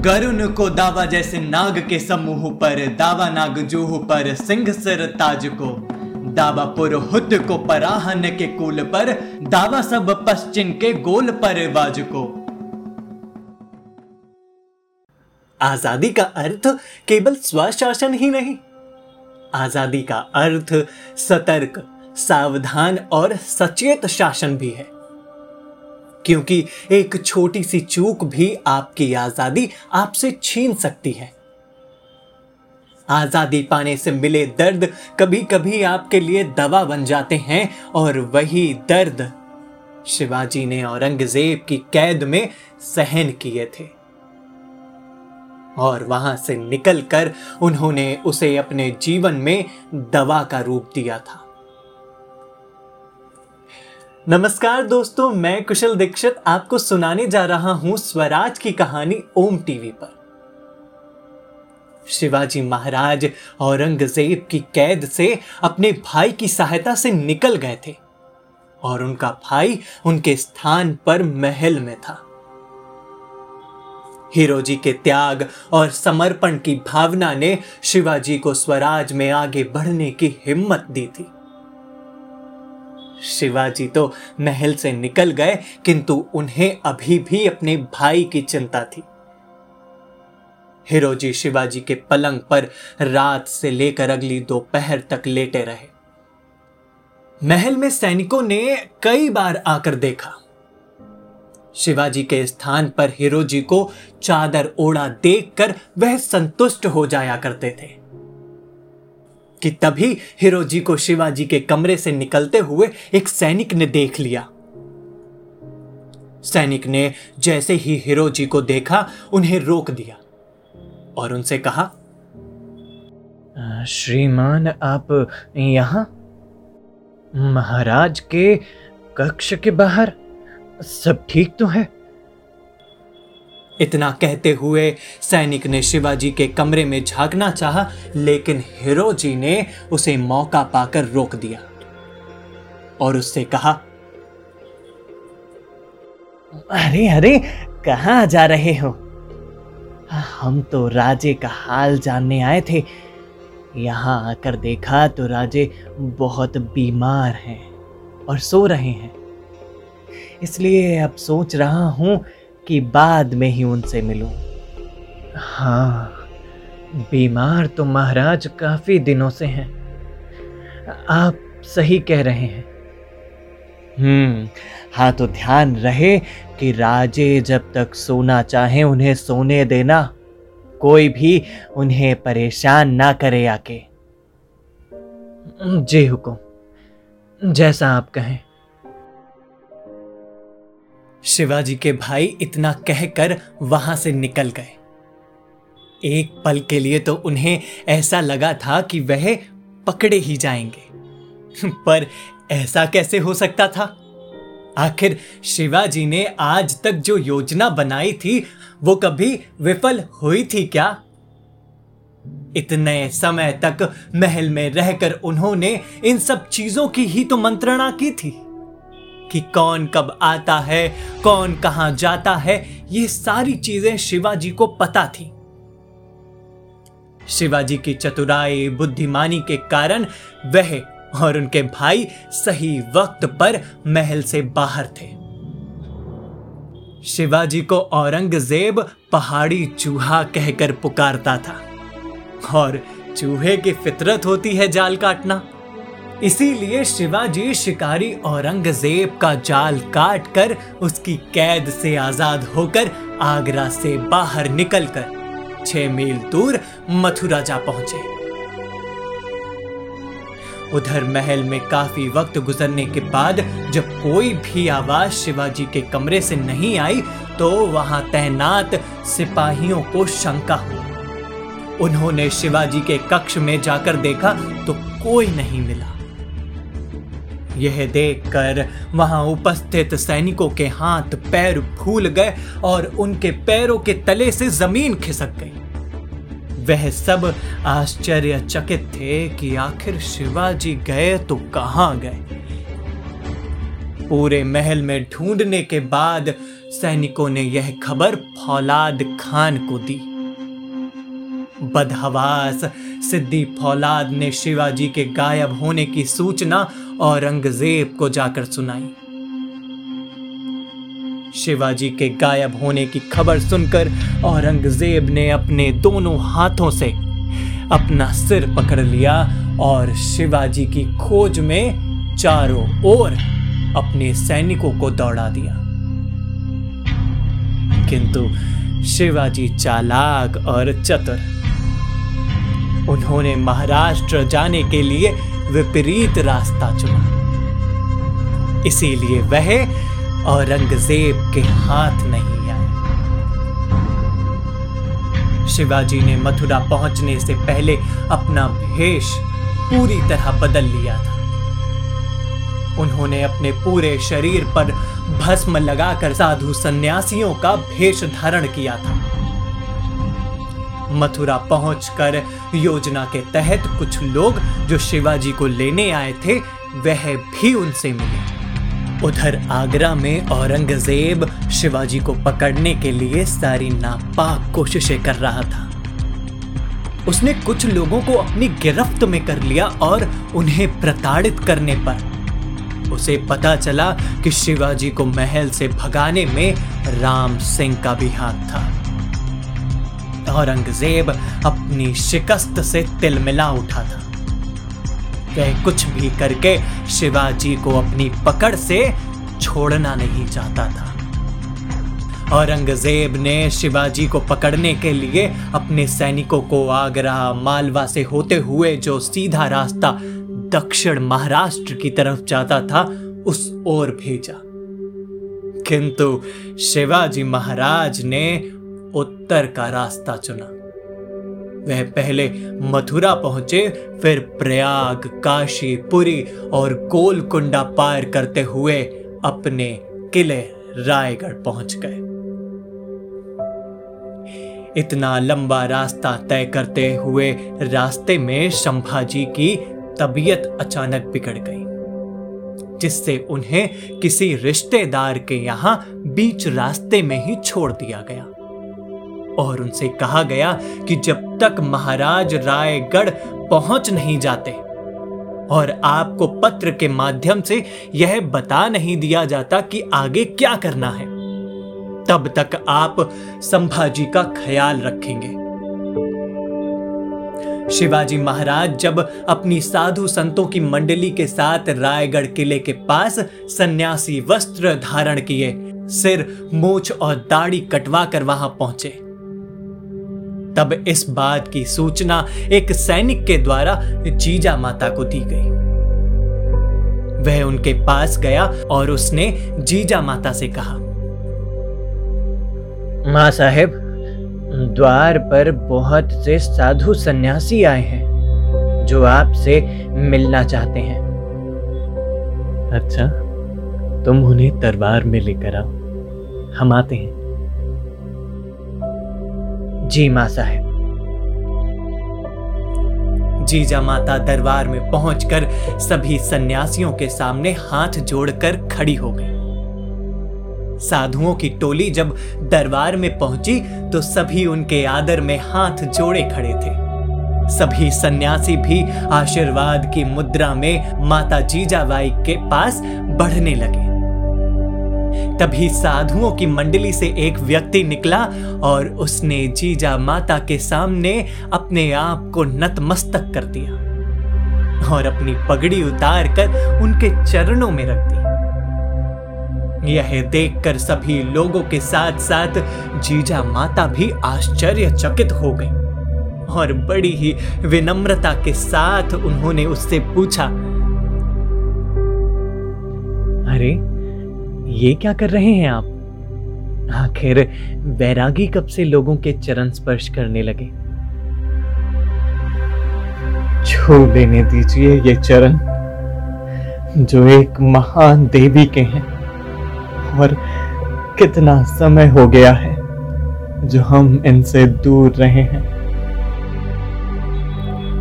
गरुण को दावा जैसे नाग के समूह पर, दावा नाग जूह पर, सिंह सिर ताज को, दावा पुरोहित को पराहन के कुल पर, दावा सब पश्चिम के गोल पर वाज को। आज़ादी का अर्थ केवल स्वशासन ही नहीं। आज़ादी का अर्थ सतर्क, सावधान और सचेत शासन भी है। क्योंकि एक छोटी सी चूक भी आपकी आज़ादी आपसे छीन सकती है। आज़ादी पाने से मिले दर्द कभी कभी आपके लिए दवा बन जाते हैं और वही दर्द शिवाजी ने औरंगज़ेब की कैद में सहन किए थे। और वहाँ से निकलकर उन्होंने उसे अपने जीवन में दवा का रूप दिया था। नमस्कार दोस्तों, मैं कुशल दीक्षित आपको सुनाने जा रहा हूँ स्वराज की कहानी ओम टीवी पर। शिवाजी महाराज औरंगज़ेब की कैद से अपने भाई की सहायता से निकल गए थे और उनका भाई उनके स्थान पर महल में था। हीरोजी के त्याग और समर्पण की भावना ने शिवाजी को स्वराज में आगे बढ़ने की हिम्मत दी थी। शिवाजी तो महल से निकल गए, किंतु उन्हें अभी भी अपने भाई की चिंता थी। हिरोजी शिवाजी के पलंग पर रात से लेकर अगली दोपहर तक लेटे रहे। महल में सैनिकों ने कई बार आकर देखा। शिवाजी के स्थान पर हिरोजी को चादर ओढ़ा देखकर वह संतुष्ट हो जाया करते थे। कि तभी हिरोजी को शिवाजी के कमरे से निकलते हुए एक सैनिक ने देख लिया। सैनिक ने जैसे ही हिरोजी को देखा, उन्हें रोक दिया और उनसे कहा श्रीमान, आप यहाँ? महाराज के कक्ष के बाहर? सब ठीक तो है? इतना कहते हुए सैनिक ने शिवाजी के कमरे में झांकना चाहा, लेकिन हिरोजी ने उसे मौका पाकर रोक दिया और उससे कहा, अरे अरे, कहाँ जा रहे हो? हम तो राजे का हाल जानने आए थे। यहाँ आकर देखा तो राजे बहुत बीमार हैं और सो रहे हैं। इसलिए अब सोच रहा हूँ कि बाद में ही उनसे मिलूं। हाँ बीमार तो महाराज काफ़ी दिनों से हैं। आप सही कह रहे हैं। हम्म हाँ तो ध्यान रहे कि राजे जब तक सोना चाहे उन्हें सोने देना कोई भी उन्हें परेशान ना करे आके। जी हुकुम जैसा आप कहें। शिवाजी के भाई इतना कहकर वहाँ से निकल गए। एक पल के लिए तो उन्हें ऐसा लगा था कि वह पकड़े ही जाएँगे। पर ऐसा कैसे हो सकता था? आखिर शिवाजी ने आज तक जो योजना बनाई थी, वो कभी विफल हुई थी क्या? इतने समय तक महल में रहकर उन्होंने इन सब चीज़ों की ही तो मंत्रणा की थी। कि कौन कब आता है, कौन कहाँ जाता है, ये सारी चीज़ें शिवाजी को पता थी। शिवाजी की चतुराई बुद्धिमानी के कारण वह और उनके भाई सही वक्त पर महल से बाहर थे। शिवाजी को औरंगज़ेब पहाड़ी चूहा कहकर पुकारता था। और चूहे की फितरत होती है जाल काटना। इसीलिए शिवाजी शिकारी औरंगज़ेब का जाल काट कर उसकी कैद से आज़ाद होकर आगरा से बाहर निकलकर छह मील दूर मथुरा जा पहुँचे। उधर महल में काफ़ी वक्त गुजरने के बाद जब कोई भी आवाज़ शिवाजी के कमरे से नहीं आई तो वहाँ तैनात सिपाहियों को शंका हुई। उन्होंने शिवाजी के कक्ष में जाकर देखा तो कोई नहीं मिला। यह देखकर वहाँ उपस्थित सैनिकों के हाथ पैर फूल गए और उनके पैरों के तले से ज़मीन खिसक गई। वह सब आश्चर्यचकित थे कि आखिर शिवाजी गए तो कहाँ गए। पूरे महल में ढूँढने के बाद सैनिकों ने यह खबर फौलाद खान को दी। बदहवास। सिद्धि फौलाद ने शिवाजी के गायब होने की सूचना औरंगज़ेब को जाकर सुनाई। शिवाजी के गायब होने की खबर सुनकर औरंगज़ेब ने अपने दोनों हाथों से अपना सिर पकड़ लिया और शिवाजी की खोज में चारों ओर अपने सैनिकों को दौड़ा दिया। किंतु शिवाजी चालाक और चतुर उन्होंने महाराष्ट्र जाने के लिए विपरीत रास्ता चुना। इसीलिए वह औरंगज़ेब के हाथ नहीं आए। शिवाजी ने मथुरा पहुँचने से पहले अपना भेष पूरी तरह बदल लिया था। उन्होंने अपने पूरे शरीर पर भस्म लगाकर साधु सन्यासियों का भेष धारण किया था। मथुरा पहुंचकर योजना के तहत कुछ लोग जो शिवाजी को लेने आए थे, वह भी उनसे मिले। उधर आगरा में औरंगज़ेब शिवाजी को पकड़ने के लिए सारी नापाक कोशिशें कर रहा था। उसने कुछ लोगों को अपनी गिरफ्त में कर लिया और उन्हें प्रताड़ित करने पर। उसे पता चला कि शिवाजी को महल से भगाने में राम सिंह का भी हाथ था। औरंगज़ेब अपनी शिकस्त से तिलमिला उठा था। वह कुछ भी करके शिवाजी को अपनी पकड़ से छोड़ना नहीं चाहता था। औरंगज़ेब ने शिवाजी को पकड़ने के लिए अपने सैनिकों को आगरा, मालवा से होते हुए जो सीधा रास्ता दक्षिण महाराष्ट्र की तरफ़ जाता था, उस ओर भेजा। किंतु शिवाजी महाराज ने उत्तर का रास्ता चुना। वह पहले मथुरा पहुँचे, फिर प्रयाग काशी पुरी और गोलकुंडा पार करते हुए अपने किले रायगढ़ पहुँच गए। इतना लंबा रास्ता तय करते हुए रास्ते में संभाजी की तबीयत अचानक बिगड़ गई, जिससे उन्हें किसी रिश्तेदार के यहाँ बीच रास्ते में ही छोड़ दिया गया। और उनसे कहा गया कि जब तक महाराज रायगढ़ पहुँच नहीं जाते और आपको पत्र के माध्यम से यह बता नहीं दिया जाता कि आगे क्या करना है, तब तक आप संभाजी का ख्याल रखेंगे। शिवाजी महाराज जब अपनी साधु संतों की मंडली के साथ रायगढ़ किले के पास सन्यासी वस्त्र धारण किए, सिर, मूछ और दाढ़ी कटवा कर वहाँ पहुँचे। तब इस बात की सूचना एक सैनिक के द्वारा जीजा माता को दी गई। वह उनके पास गया और उसने जीजा माता से कहा माँ साहेब द्वार पर बहुत से साधु सन्यासी आए हैं जो आपसे मिलना चाहते हैं। अच्छा तुम उन्हें दरबार में लेकर आओ। हम आते हैं। जी माँ साहेब। जीजा माता दरबार में पहुंचकर सभी सन्यासियों के सामने हाथ जोड़कर खड़ी हो गई। साधुओं की टोली जब दरबार में पहुँची तो सभी उनके आदर में हाथ जोड़े खड़े थे। सभी सन्यासी भी आशीर्वाद की मुद्रा में माता जीजाबाई के पास बढ़ने लगे। तभी साधुओं की मंडली से एक व्यक्ति निकला और उसने जीजा माता के सामने अपने आप को नतमस्तक कर दिया और अपनी पगड़ी उतार कर उनके चरणों में रख दी। यह देखकर सभी लोगों के साथ साथ जीजा माता भी आश्चर्यचकित हो गई और बड़ी ही विनम्रता के साथ उन्होंने उससे पूछा, अरे ये क्या कर रहे हैं आप? आखिर, वैरागी कब से लोगों के चरण स्पर्श करने लगे? छू लेने दीजिए ये चरण, जो एक महान देवी के हैं। और कितना समय हो गया है, जो हम इनसे दूर रहे हैं।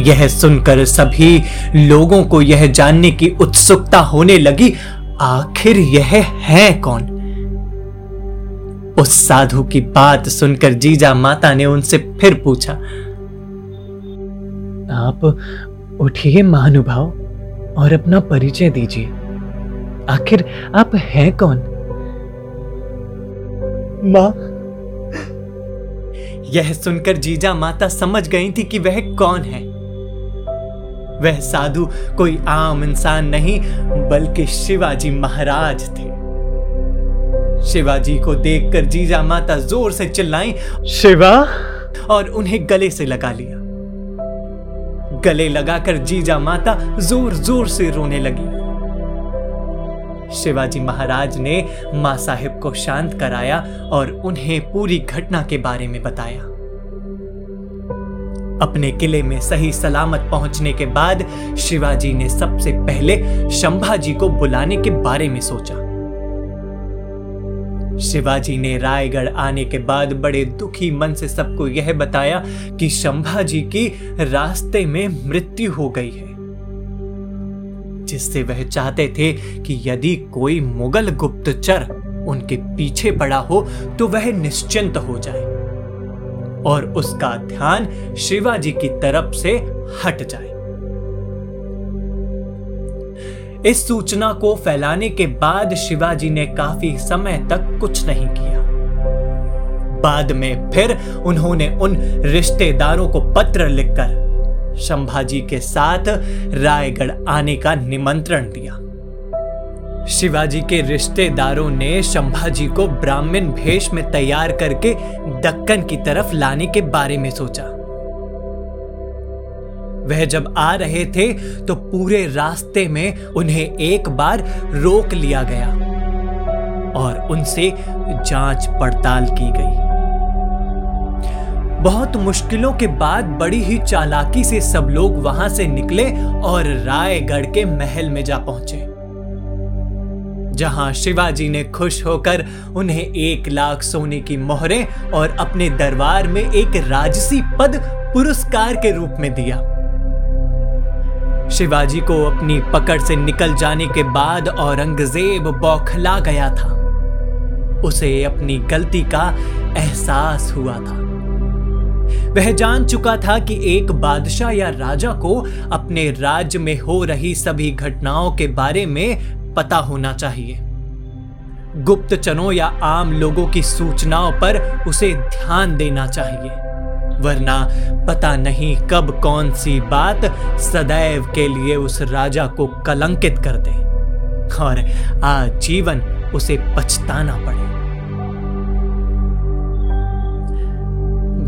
यह सुनकर सभी लोगों को यह जानने की उत्सुकता होने लगी। आखिर यह है कौन? उस साधु की बात सुनकर जीजा माता ने उनसे फिर पूछा आप उठिए महानुभाव और अपना परिचय दीजिए। आखिर आप हैं कौन? माँ। यह सुनकर जीजा माता समझ गई थी कि वह कौन है। वह साधु कोई आम इंसान नहीं बल्कि शिवाजी महाराज थे। शिवाजी को देखकर जीजा माता ज़ोर से चिल्लाई शिवा? और उन्हें गले से लगा लिया। गले लगाकर जीजा माता ज़ोर ज़ोर से रोने लगी। शिवाजी महाराज ने माँ साहिब को शांत कराया और उन्हें पूरी घटना के बारे में बताया। अपने किले में सही सलामत पहुँचने के बाद शिवाजी ने सबसे पहले शंभाजी को बुलाने के बारे में सोचा। शिवाजी ने रायगढ़ आने के बाद बड़े दुखी मन से सबको यह बताया कि शंभाजी की रास्ते में मृत्यु हो गई है। जिससे वह चाहते थे कि यदि कोई मुगल गुप्तचर उनके पीछे पड़ा हो तो वह निश्चिंत हो जाए। और उसका ध्यान शिवाजी की तरफ़ से हट जाए। इस सूचना को फैलाने के बाद शिवाजी ने काफ़ी समय तक कुछ नहीं किया। बाद में फिर उन्होंने उन रिश्तेदारों को पत्र लिखकर संभाजी के साथ रायगढ़ आने का निमंत्रण दिया। शिवाजी के रिश्तेदारों ने संभाजी को ब्राह्मण भेष में तैयार करके दक्कन की तरफ़ लाने के बारे में सोचा। वह जब आ रहे थे तो पूरे रास्ते में उन्हें एक बार रोक लिया गया और उनसे जाँच पड़ताल की गई। बहुत मुश्किलों के बाद बड़ी ही चालाकी से सब लोग वहाँ से निकले और रायगढ़ के महल में जा पहुँचे। जहाँ शिवाजी ने खुश होकर उन्हें एक लाख सोने की मोहरें और अपने दरबार में एक राजसी पद पुरस्कार के रूप में दिया। शिवाजी को अपनी पकड़ से निकल जाने के बाद औरंगज़ेब बौखला गया था। उसे अपनी गलती का एहसास हुआ था। वह जान चुका था कि एक बादशाह या राजा को अपने राज्य में हो रही सभी घटनाओं के बारे में पता होना चाहिए। गुप्तचरों या आम लोगों की सूचनाओं पर उसे ध्यान देना चाहिए, वरना पता नहीं कब कौन सी बात सदैव के लिए उस राजा को कलंकित कर दे, और आजीवन उसे पछताना पड़े।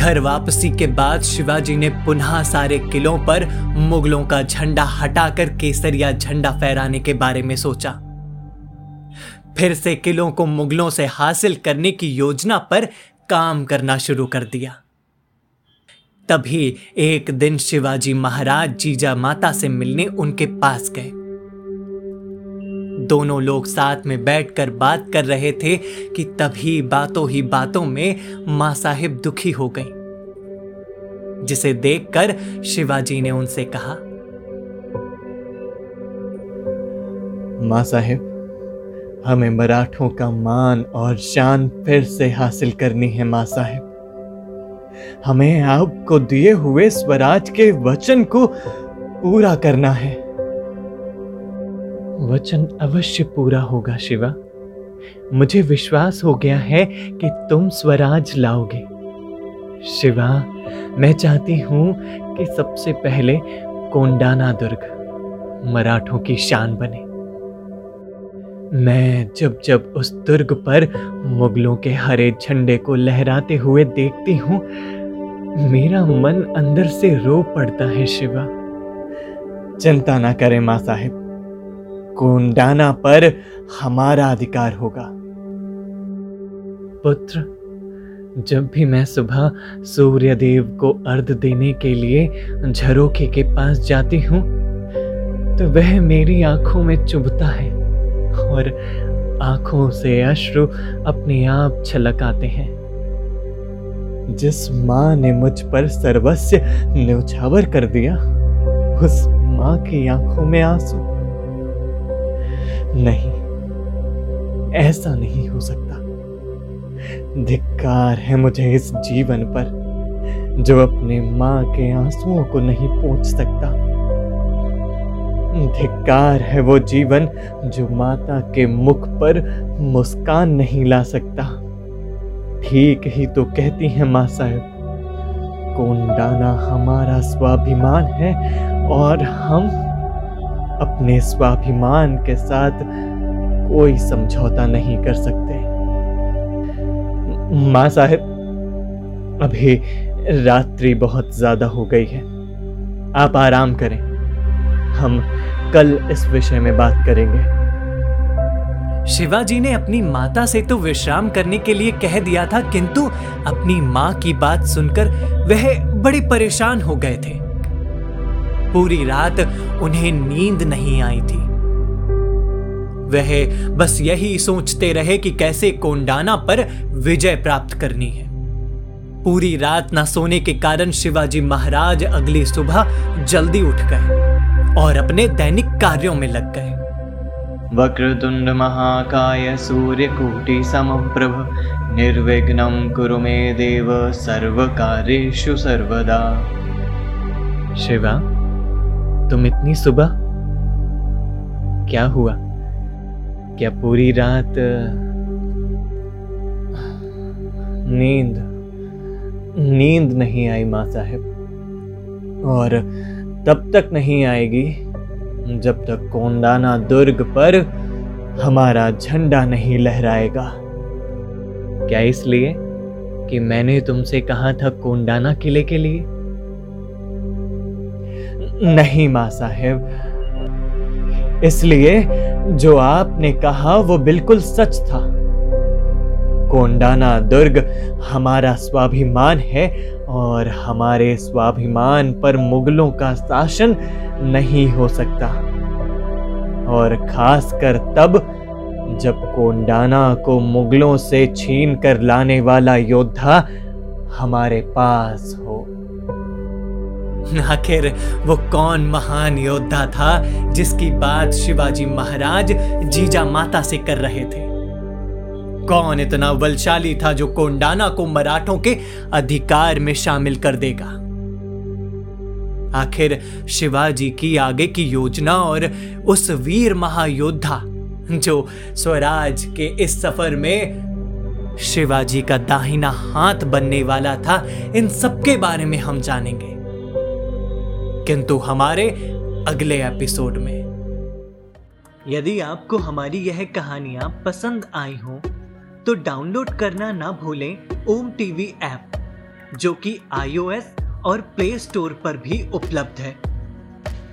घर वापसी के बाद शिवाजी ने पुनः सारे किलों पर मुगलों का झंडा हटाकर केसरिया झंडा फहराने के बारे में सोचा। फिर से किलों को मुगलों से हासिल करने की योजना पर काम करना शुरू कर दिया। तभी एक दिन शिवाजी महाराज जीजा माता से मिलने उनके पास गए। दोनों लोग साथ में बैठकर बात कर रहे थे कि तभी बातों ही बातों में माँ साहिब दुखी हो गई, जिसे देखकर शिवाजी ने उनसे कहा, माँ साहिब, हमें मराठों का मान और शान फिर से हासिल करनी है माँ साहिब। हमें आपको दिए हुए स्वराज के वचन को पूरा करना है। वचन अवश्य पूरा होगा शिवा। मुझे विश्वास हो गया है कि तुम स्वराज लाओगे। शिवा, मैं चाहती हूँ कि सबसे पहले कोंडाना दुर्ग मराठों की शान बने। मैं जब जब उस दुर्ग पर मुगलों के हरे झंडे को लहराते हुए देखती हूँ, मेरा मन अंदर से रो पड़ता है शिवा। चिंता ना करें माँ साहिब। कोंडाना पर हमारा अधिकार होगा। पुत्र जब भी मैं सुबह सूर्य देव को अर्ध देने के लिए झरोखे के पास जाती हूँ तो वह मेरी आँखों में चुभता है और आँखों से अश्रु अपने आप छलक आते हैं। जिस माँ ने मुझ पर सर्वस्व न्यौछावर कर दिया उस माँ की आँखों में आँसू नहीं। ऐसा नहीं हो सकता। धिक्कार है मुझे इस जीवन पर, जो अपने माँ के आंसुओं को नहीं पहुँच सकता। धिक्कार है वो जीवन, जो माता के मुख पर मुस्कान नहीं ला सकता। ठीक ही तो कहती हैं माँ साहब, कोंडाना हमारा स्वाभिमान है और हम अपने स्वाभिमान के साथ कोई समझौता नहीं कर सकते। माँ साहब, अभी रात्रि बहुत ज़्यादा हो गई है। आप आराम करें। हम कल इस विषय में बात करेंगे। शिवाजी ने अपनी माता से तो विश्राम करने के लिए कह दिया था, किंतु अपनी माँ की बात सुनकर वह बड़े परेशान हो गए थे। पूरी रात उन्हें नींद नहीं आई थी। वह बस यही सोचते रहे कि कैसे कोंडाना पर विजय प्राप्त करनी है। पूरी रात न सोने के कारण शिवाजी महाराज अगली सुबह जल्दी उठ गए और अपने दैनिक कार्यों में लग गए। वक्रतुंड महाकाय सूर्यकोटि समप्रभ निर्विघ्नं कुरु मे देव सर्वकार्येषु सर्वदा। शिवा? तुम इतनी सुबह? क्या हुआ? क्या पूरी रात नींद नींद नहीं आई माँ साहब? और तब तक नहीं आएगी जब तक कोंडाना दुर्ग पर हमारा झंडा नहीं लहराएगा। क्या इसलिए कि मैंने तुमसे कहा था कोंडाना किले के लिए? नहीं माँ साहेब। इसलिए जो आपने कहा वो बिल्कुल सच था। कोंडाना दुर्ग हमारा स्वाभिमान है और हमारे स्वाभिमान पर मुगलों का शासन नहीं हो सकता। और खासकर तब जब कोंडाना को मुगलों से छीन कर लाने वाला योद्धा हमारे पास हो। आखिर वो कौन महान योद्धा था जिसकी बात शिवाजी महाराज जीजा माता से कर रहे थे? कौन इतना बलशाली था जो कोंडाना को मराठों के अधिकार में शामिल कर देगा? आखिर शिवाजी की आगे की योजना और उस वीर महायोद्धा जो स्वराज के इस सफ़र में शिवाजी का दाहिना हाथ बनने वाला था, इन सबके बारे में हम जानेंगे। किंतु हमारे अगले एपिसोड में। यदि आपको हमारी यह कहानियाँ पसंद आई हो तो डाउनलोड करना ना भूलें ओम टीवी ऐप, जो कि आईओएस और प्ले स्टोर पर भी उपलब्ध है।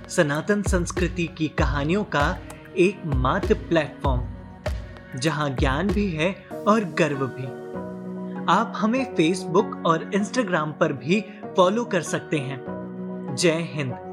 सनातन संस्कृति की कहानियों का एक मात्र प्लेटफॉर्म, जहाँ ज्ञान भी है और गर्व भी। आप हमें फेसबुक और इंस्टाग्राम पर भी फॉलो कर सकते हैं। जय हिंद।